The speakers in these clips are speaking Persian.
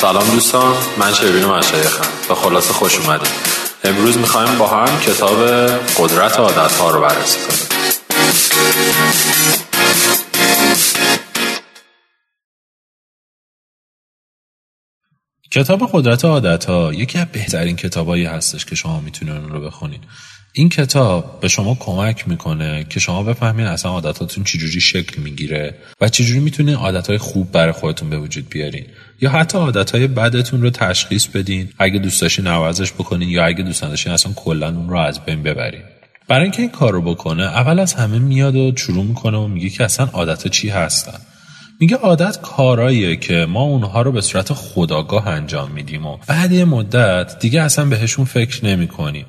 سلام دوستان من شیرین مشایخم به خلاصه خوش اومدید. امروز می‌خوایم با هم کتاب قدرت عادت ها رو بررسی کنیم. کتاب قدرت عادت ها یکی از بهترین کتابایی هستش که شما می‌تونید اون رو بخونید. این کتاب به شما کمک می‌کنه که شما بفهمید اصلا عادتاتون چجوری شکل می‌گیره و چجوری می‌تونید عادتهای خوب برای خودتون به وجود بیارین. یا حتی عادتهای بدتون رو تشخیص بدین. اگه دوست داشتین عوضش بکنین یا اگه دوست داشتین اصلا کلا اون رو از بین ببرین. برای اینکه این کار رو بکنه اول از همه میاد و شروع می‌کنه و میگه که اصلا عادت چی هستن. میگه عادت کاراییه که ما اونها رو به صورت خداگاه انجام میدیم و بعد یه مدت دیگه اصلا بهشون فکر نمی کنیم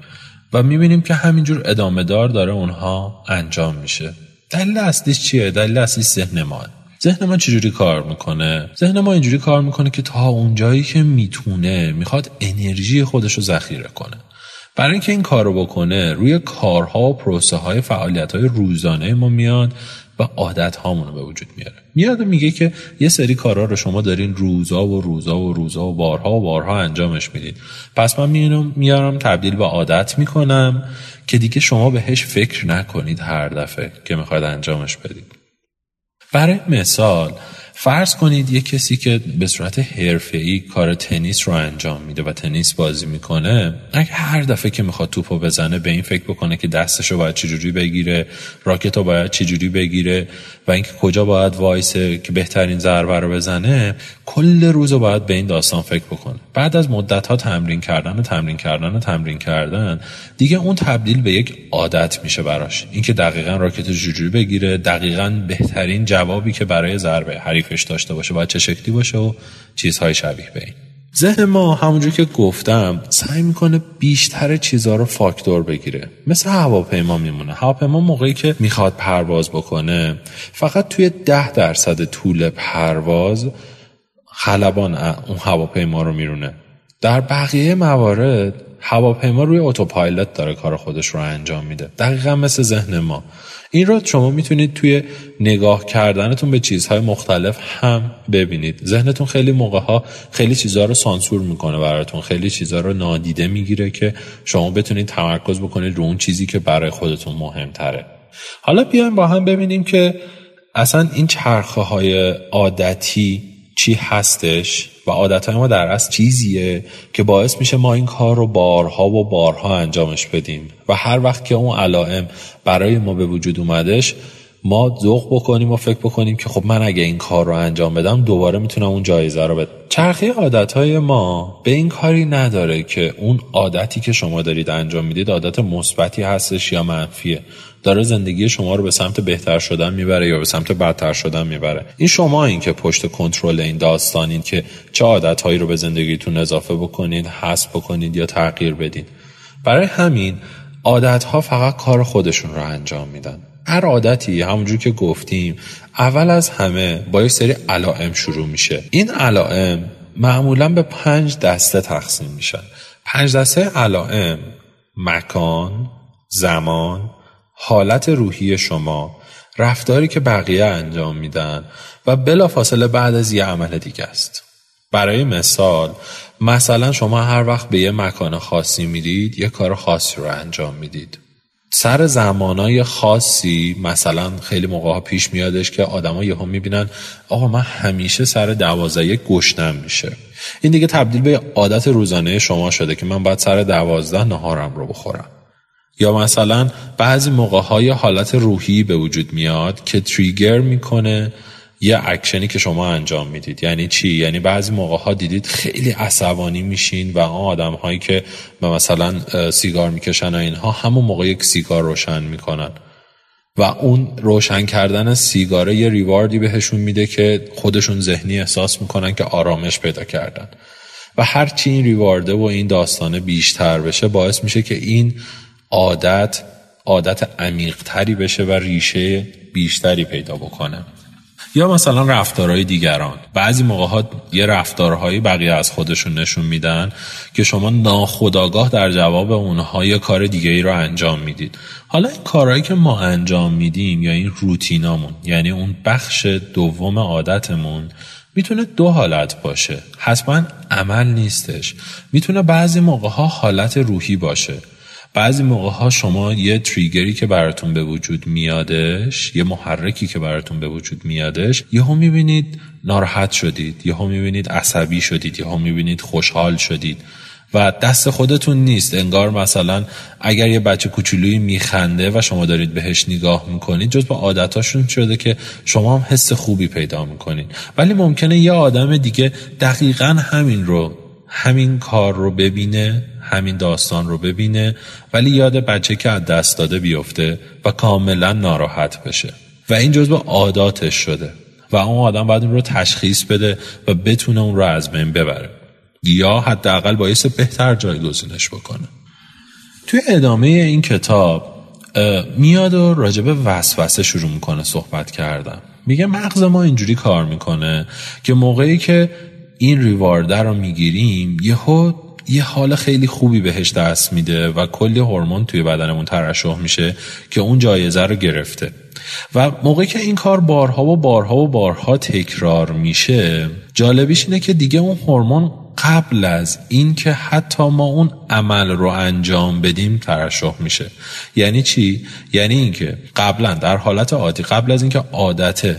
و می‌بینیم که همینجور ادامه دار داره اونها انجام میشه دلیل اصلیش چیه؟ دلیل اصلیش ذهن ما ذهن ما چجوری کار می‌کنه؟ ذهن ما اینجوری کار می‌کنه که تا اونجایی که می‌تونه می‌خواد انرژی خودش رو ذخیره کنه برای اینکه این کار رو بکنه روی کارها و پروسه های فعالیت های روزانه ما میاد و عادت هامون به وجود میاره. میاد میگه که یه سری کارها رو شما دارین روزا و روزا و روزا و بارها و بارها انجامش می‌دید پس من میارم, میارم تبدیل به عادت می‌کنم که دیگه شما بهش فکر نکنید هر دفعه که می‌خواید انجامش بدید. برای مثال فرض کنید یه کسی که به صورت حرفه‌ای کار تنیس رو انجام میده و تنیس بازی می‌کنه اگه هر دفعه که می‌خواد توپو بزنه به این فکر بکنه که دستش رو باید چجوری بگیره راکت رو باید چجوری بگیره و اینکه کجا باید وایسه که بهترین ضربه رو بزنه کل روز رو باید به این داستان فکر بکنه. بعد از مدت ها تمرین کردن و تمرین کردن و تمرین کردن دیگه اون تبدیل به یک عادت میشه براش. اینکه دقیقا راکت چجوری بگیره دقیقا بهترین جوابی که برای ضربه حریف داشته باشه باید چه شکلی باشه و چیزهای شبیه به این. ذهن ما همونجور که گفتم سعی می‌کنه بیشتر چیزها رو فاکتور بگیره. مثل هواپیما میمونه. هواپیما موقعی که می‌خواد پرواز بکنه فقط توی ده درصد طول پرواز خلبان اون هواپیما رو میرونه. در بقیه موارد هواپیما روی اتوپایلوت داره کار خودش رو انجام میده. دقیقا مثل ذهن ما. این رو شما می‌تونید توی نگاه کردنتون به چیزهای مختلف هم ببینید. ذهنتون خیلی موقع ها خیلی چیزها رو سانسور می‌کنه براتون. خیلی چیزها رو نادیده می‌گیره که شما بتونید تمرکز بکنید رو اون چیزی که برای خودتون مهمتره. حالا بیایم با هم ببینیم که اصلا این چرخه های عادتی چی هستش. و عادت ما در اصل چیزیه که باعث میشه ما این کار رو بارها و بارها انجامش بدیم. و هر وقت که اون علائم برای ما به وجود اومدش ما ذوق بکنیم و فکر بکنیم که خب من اگه این کار رو انجام بدم دوباره می‌تونم اون جایزه رو بدم. چرخه عادت های ما به این کاری نداره که اون عادتی که شما دارید انجام می‌دید عادت مثبتی هستش یا منفیه. داره زندگی شما رو به سمت بهتر شدن می‌بره یا به سمت بدتر شدن می‌بره. این شما این که پشت کنترل این داستانین که چه عادتهایی رو به زندگیتون اضافه بکنید حذف بکنید یا تغییر بدین. برای همین عادت ها فقط کار خودشون رو انجام میدن. هر عادتی همونجور که گفتیم اول از همه با یه سری علائم شروع میشه. این علائم معمولا به پنج دسته تقسیم میشن. پنج دسته علائم مکان زمان حالت روحی شما رفتاری که بقیه انجام میدن و بلافاصله بعد از یه عمل دیگه است. برای مثال مثلا شما هر وقت به یه مکان خاصی میرید یه کار خاصی رو انجام می‌دید. سر زمانای خاصی مثلا خیلی موقع پیش میادش که آدما یهو می‌بینن آقا من همیشه سر دوازده گشنم میشه. این دیگه تبدیل به عادت روزانه شما شده که من باید سر دوازده نهارم رو بخورم. یا مثلا بعضی موقع های حالت روحی به وجود میاد که تریگر می‌کنه یه اکشنی که شما انجام می‌دید. یعنی چی؟ یعنی بعضی موقع ها دیدید خیلی عصبانی میشین و آن آدم هایی که مثلا سیگار می‌کشن و اینها همون موقع یک سیگار روشن می‌کنن. و اون روشن کردن سیگاره یه ریواردی بهشون میده که خودشون ذهنی احساس می‌کنن که آرامش پیدا کردن. و هرچی این ریوارده و این داستانه بیشتر بشه باعث میشه که این عادت عادت عمیقتری بشه و ریشه بیشتری پیدا بکنه. یا مثلا رفتارهای دیگران. بعضی موقع ها یه رفتارهایی بقیه از خودشون نشون میدن که شما ناخداگاه در جواب اونها یه کار دیگه ای رو انجام می‌دید. حالا این کارهایی که ما انجام میدیم یا این روتینامون یعنی اون بخش دوم عادتمون می‌تونه دو حالت باشه. حتما عمل نیستش. می‌تونه بعضی موقع ها حالت روحی باشه. بعضی موقع ها شما یه تریگری که براتون به وجود میادش یه محرکی که براتون به وجود میادش یهو می‌بینید ناراحت شدید یهو می‌بینید عصبی شدید یهو می‌بینید خوشحال شدید. و دست خودتون نیست. انگار مثلا اگر یه بچه کوچولویی میخنده و شما دارید بهش نگاه می‌کنید جز با عادتاشون شده که شما هم حس خوبی پیدا می‌کنید. ولی ممکنه یه آدم دیگه دقیقا همین رو همین کار رو ببینه همین داستان رو ببینه ولی یاد بچه که از دست داده بیفته و کاملا ناراحت بشه. و این جزء عاداتش شده. و اون آدم باید اون رو تشخیص بده و بتونه اون رو از بین ببره. یا حداقل باعث بهتر جایگزینش بکنه. توی ادامه این کتاب میاد و راجب وسوسه شروع می‌کنه صحبت کردن. میگه مغز ما اینجوری کار می‌کنه که موقعی که این ریوارده رو می‌گیریم یهو یه حال خیلی خوبی بهش دست میده و کلی هورمون توی بدنمون ترشح میشه که اون جایزه رو گرفته. و موقعی که این کار بارها و بارها و بارها تکرار میشه جالبیش اینه که دیگه اون هورمون قبل از اینکه حتی ما اون عمل رو انجام بدیم ترشح میشه. یعنی چی؟ یعنی اینکه قبلا در حالت عادی قبل از اینکه عادت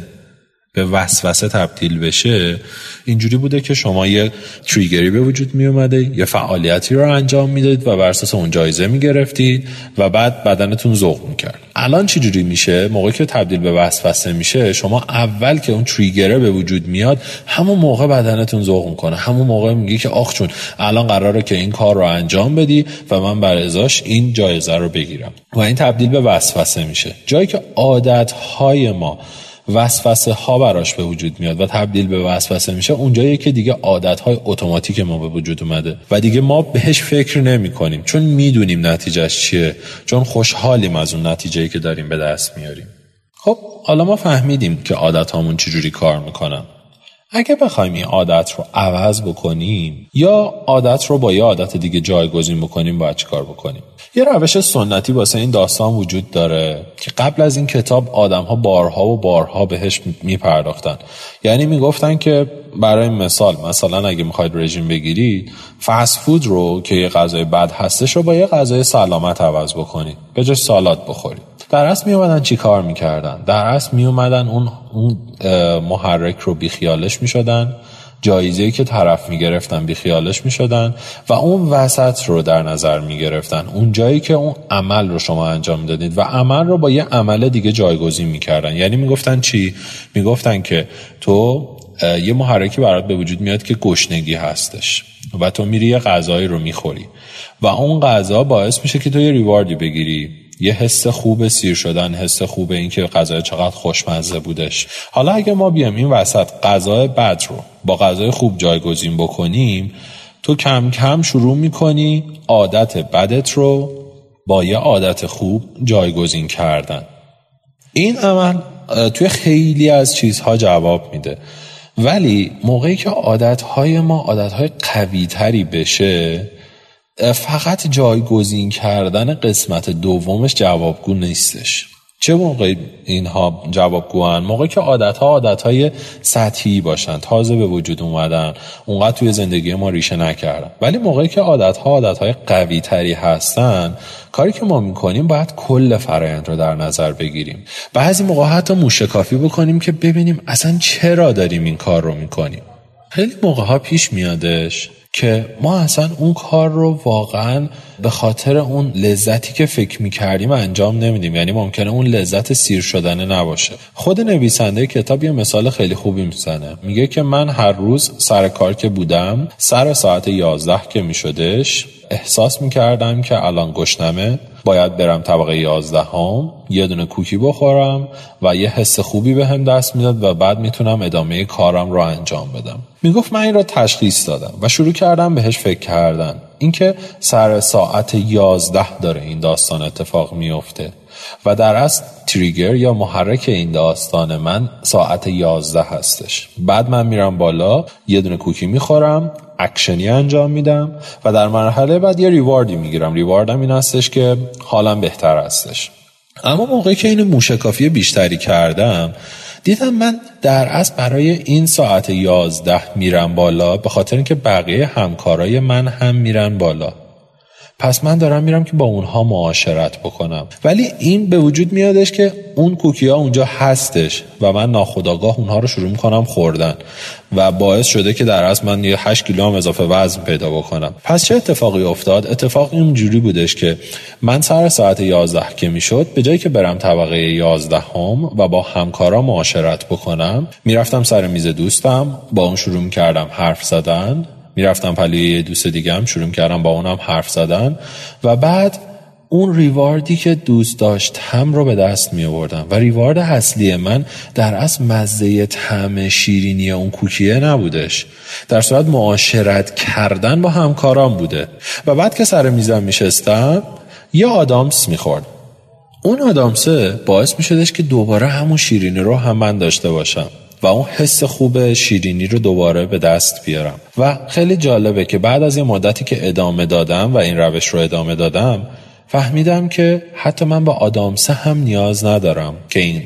به وسوسه تبدیل بشه اینجوری بوده که شما یه تریگری به وجود می اومده یه فعالیتی رو انجام می‌دادید و بر اساس اون جایزه می گرفتید و بعد بدنتون ذوق می‌کرد. الان چی جوری میشه؟ موقعی که تبدیل به وسوسه میشه شما اول که اون تریگره به وجود میاد همون موقع بدنتون ذوق می‌کنه. همون موقع میگی که آخ چون الان قراره که این کار رو انجام بدی و من بر ازاش این جایزه رو بگیرم. و این تبدیل به وسوسه میشه. جایی که عادت های ما وسوسه ها براش به وجود میاد و تبدیل به وسوسه میشه اونجایی که دیگه عادت های اتوماتیک ما به وجود اومده و دیگه ما بهش فکر نمی کنیم چون می‌دونیم نتیجهش چیه چون خوشحالیم از اون نتیجه که داریم به دست میاریم. خب حالا ما فهمیدیم که عادت هامون چجوری کار می‌کنن. اگه بخوایم این عادت رو عوض بکنیم یا عادت رو با یه عادت دیگه جایگزین بکنیم باید چیکار بکنیم؟ یه روش سنتی واسه این داستان وجود داره که قبل از این کتاب آدم ها بارها و بارها بهش میپرداختن. یعنی می‌گفتن که برای مثال مثلا اگه می‌خواید رژیم بگیرید فست فود رو که یه غذای بد هستش رو با یه غذای سلامت عوض بکنید. به جای سالاد بخورید. در اصل می اومدن چی کار می‌کردن؟ در اصل می اومدن اون, اون محرک رو بیخیالش می‌شدن. جایزه که طرف می‌گرفتن بیخیالش می‌شدن و اون وسط رو در نظر می‌گرفتن. اون جایی که اون عمل رو شما انجام دادید و عمل رو با یه عمل دیگه جایگزین می‌کردن. یعنی می‌گفتن چی؟ می‌گفتن که تو یه محرکی برات به وجود میاد که گشنگی هستش و تو میری یه غذایی رو می‌خوری. و اون غذا باعث میشه که تو یه ریواردی بگیری. یه حس خوب سیر شدن حس خوب این که غذای چقدر خوشمزه بودش. حالا اگه ما بیام این وسط غذای بد رو با غذای خوب جایگزین بکنیم تو کم کم شروع می‌کنی عادت بدت رو با یه عادت خوب جایگزین کردن. این عمل توی خیلی از چیزها جواب میده. ولی موقعی که عادتهای ما عادتهای قوی تری بشه فقط جایگزین کردن قسمت دومش جوابگو نیستش. چه موقع اینها جوابگوان؟ موقعی که عادت ها عادت های سطحی باشن تازه به وجود اومدن اونقدر توی زندگی ما ریشه نکردن. ولی موقعی که عادت ها عادت های قوی تری هستن کاری که ما می‌کنیم باید کل فرایند رو در نظر بگیریم. بعضی موقع حتی موشکافی بکنیم که ببینیم اصلا چرا داریم این کار رو می‌کنیم. خیلی موقع ها پیش میادش که ما اصلا اون کار رو واقعا به خاطر اون لذتی که فکر می‌کردیم انجام نمیدیم. یعنی ممکنه اون لذت سیر شدنه نباشه. خود نویسنده کتاب یه مثال خیلی خوبی می‌زنه. میگه که من هر روز سر کار که بودم سر ساعت یازده که میشدش احساس می‌کردم که الان گشنمه. باید برم طبقه یازده هم یه دونه کوکی بخورم و یه حس خوبی به هم دست می‌داد و بعد می‌تونم ادامه کارم رو انجام بدم. می‌گفت من این را تشخیص دادم و شروع کردم بهش فکر کردن. اینکه سر ساعت یازده داره این داستان اتفاق میفته و در اصل تریگر یا محرک این داستان من ساعت یازده هستش. بعد من میرم بالا یه دونه کوکی می‌خورم اکشنی انجام میدم و در مرحله بعد یه ریواردی می‌گیرم. ریواردم این هستش که حالم بهتر هستش. اما موقعی که اینو موشکافی بیشتری کردم دیدم من در اصل برای این ساعت یازده میرم بالا به خاطر اینکه بقیه همکارای من هم میرن بالا. پس من دارم میرم که با اونها معاشرت بکنم. ولی این به وجود میادش که اون کوکی ها اونجا هستش و من ناخداگاه اونها رو شروع می‌کنم خوردن و باعث شده که در اصل من یه 8 کیلو هم اضافه وزن پیدا بکنم. پس چه اتفاقی افتاد؟ اتفاق این جوری بودش که من سر ساعت 11 که می‌شد به جایی که برم طبقه 11 هم و با همکارا معاشرت بکنم می‌رفتم سر میز دوستم با اون شروع کردم حرف زدن. می‌رفتم پلی دوست دیگه هم شروع کردم با اونم حرف زدن و بعد اون ریواردی که دوست داشت هم رو به دست می آوردم و ریوارد اصلی من در اصل مزه طعم شیرینی اون کوکیه نبودش. در صورت معاشرت کردن با همکاران بوده. و بعد که سر میزم میشستم یه آدامس می‌خورد. اون آدامسه باعث می شدش که دوباره همون شیرینی رو هم من داشته باشم. و اون حس خوب شیرینی رو دوباره به دست بیارم. و خیلی جالبه که بعد از یه مدتی که ادامه دادم و این روش رو ادامه دادم فهمیدم که حتی من به آدامسه هم نیاز ندارم که این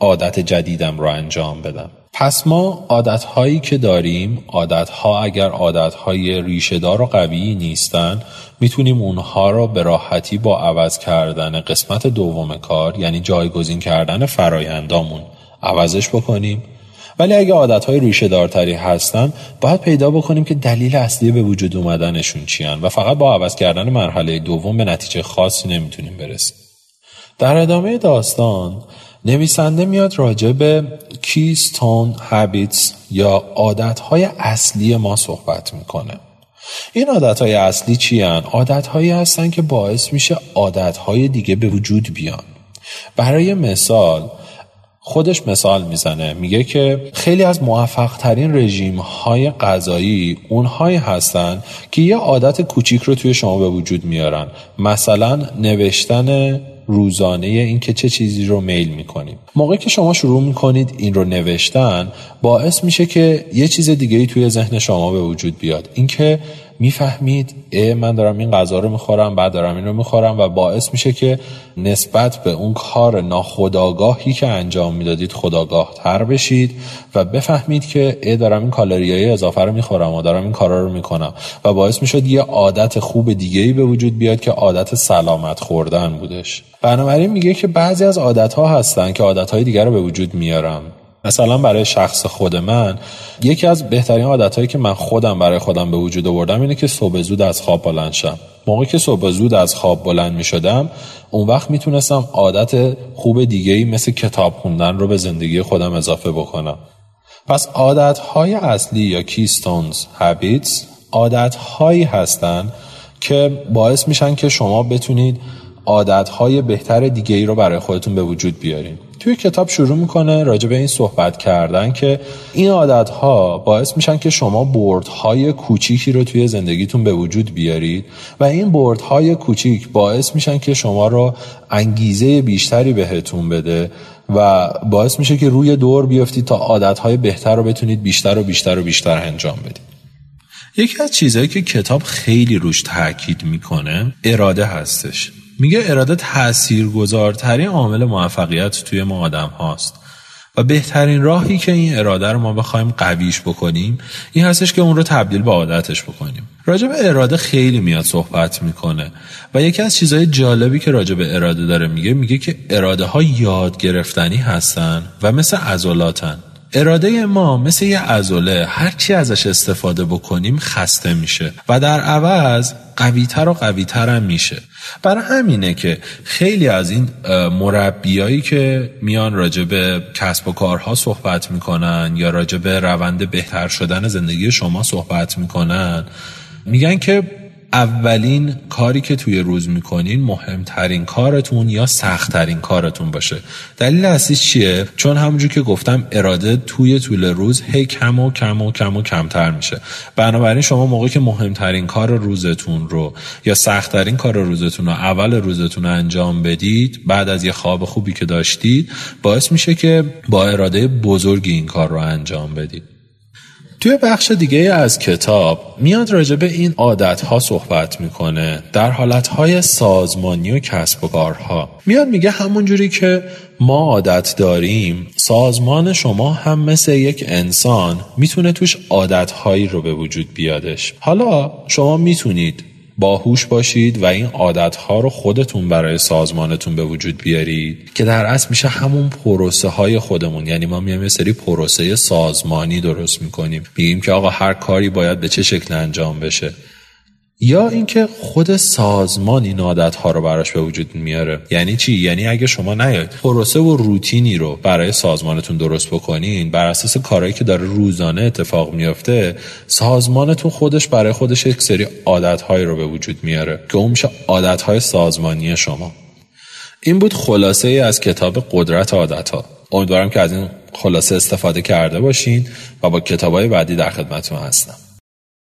عادت جدیدم رو انجام بدم. پس ما عادتهایی که داریم عادتها اگر عادتهای ریشهدار و قوی نیستن می‌تونیم اونها رو به راحتی با عوض کردن قسمت دوم کار یعنی جایگزین کردن فرایندامون عوضش بکنیم. ولی اگه عادت های ریشه دارتری هستن باید پیدا بکنیم که دلیل اصلی به وجود اومدنشون چیان و فقط با عوض کردن مرحله دوم به نتیجه خاصی نمی‌تونیم برسیم. در ادامه داستان نویسنده میاد راجع به کیستون هابیتس یا عادت های اصلی ما صحبت می‌کنه. این عادت های اصلی چی هن؟ عادت هایی هستن که باعث میشه عادت های دیگه به وجود بیان. برای مثال خودش مثال می‌زنه. میگه که خیلی از موفق ترین رژیم های غذایی اونهایی هستن که یه عادت کوچیک رو توی شما به وجود میارن. مثلا نوشتن روزانه این که چه چیزی رو میل می‌کنیم موقعی که شما شروع می‌کنید این رو نوشتن باعث میشه که یه چیز دیگه ای توی ذهن شما به وجود بیاد. اینکه می‌فهمید اه من دارم این غذا رو می‌خورم بعد دارم این رو می‌خورم و باعث میشه که نسبت به اون کار ناخداگاهی که انجام می‌دادید خداگاه تر بشید و بفهمید که اه دارم این کالریای اضافه رو می‌خورم و دارم این کارا رو می‌کنم و باعث می‌شد یه عادت خوب دیگه ای به وجود بیاد که عادت سلامت خوردن بودش. بنابراین میگه که بعضی از عادت ها هستن که عادت های دیگر رو به وجود میارم. مثلا برای شخص خود من یکی از بهترین عادتهایی که من خودم برای خودم به وجود آوردم اینه که صبح زود از خواب بلند شم. موقعی که صبح زود از خواب بلند می شدم اون وقت می‌تونستم عادت خوب دیگه ای مثل کتاب خوندن رو به زندگی خودم اضافه بکنم. پس عادت های اصلی یا کیستونز هابیتس عادت هایی هستن که باعث میشن که شما بتونید عادت های بهتر دیگه ای رو برای خودتون به وجود بیارین. توی کتاب شروع می‌کنه راجع به این صحبت کردن که این عادت ها باعث میشن که شما های کوچیکی رو توی زندگیتون به وجود بیارید و این های کوچیک باعث میشن که شما رو انگیزه بیشتری بهتون بده و باعث میشه که روی دور بیافتید تا های بهتر رو بتونید بیشتر و بیشتر و بیشتر انجام بدید. یکی از چیزهایی که کتاب خیلی روش تاکید می‌کنه اراده هستش. میگه اراده تاثیرگذارترین عامل موفقیت توی ما آدم هاست. و بهترین راهی که این اراده رو ما بخوایم قویش بکنیم این هستش که اون رو تبدیل به عادتش بکنیم. راجع به اراده خیلی میاد صحبت می‌کنه و یکی از چیزهای جالبی که راجع به اراده داره میگه میگه که اراده ها یاد گرفتنی هستن و مثل عضلاتن. اراده ما مثل یه عضله هرچی ازش استفاده بکنیم خسته میشه و در عوض قویتر و قویتر هم میشه. برای همینه که خیلی از این مربیایی که میان راجع به کسب و کارها صحبت می‌کنن یا راجع به روند بهتر شدن زندگی شما صحبت می‌کنن میگن که اولین کاری که توی روز می‌کنین مهمترین کارتون یا سختترین کارتون باشه. دلیل اصلیش چیه؟ چون همونجور که گفتم اراده توی طول روز هی کم و کم و کم و کمتر میشه. بنابراین شما موقعی که مهمترین کار روزتون رو یا سختترین کار روزتون رو اول روزتون رو انجام بدید بعد از یه خواب خوبی که داشتید باعث میشه که با اراده بزرگی این کار رو انجام بدید. توی بخش دیگه از کتاب میاد راجع به این عادت ها صحبت می‌کنه در حالت های سازمانی و کسب و کارها. میاد میگه همونجوری که ما عادت داریم سازمان شما هم مثل یک انسان می‌تونه توش عادت هایی رو به وجود بیادش. حالا شما می‌تونید باهوش باشید و این عادت ها رو خودتون برای سازمانتون به وجود بیارید که در اصل میشه همون پروسه های خودمون. یعنی ما میایم یه سری پروسه سازمانی درست می‌کنیم. میگیم که آقا هر کاری باید به چه شکل انجام بشه. یا اینکه خود سازمان این عادت ها رو براش به وجود میاره. یعنی چی؟ یعنی اگه شما نیاید پروسه و روتینی رو برای سازمانتون درست بکنین بر اساس کارهایی که داره روزانه اتفاق میافته سازمانتون خودش برای خودش یک سری عادت هایی رو به وجود میاره که اون میشه عادت های سازمانی شما. این بود خلاصه ای از کتاب قدرت عادت ها امیدوارم که از این خلاصه استفاده کرده باشین و با کتاب های بعدی در خدمتتون هستم.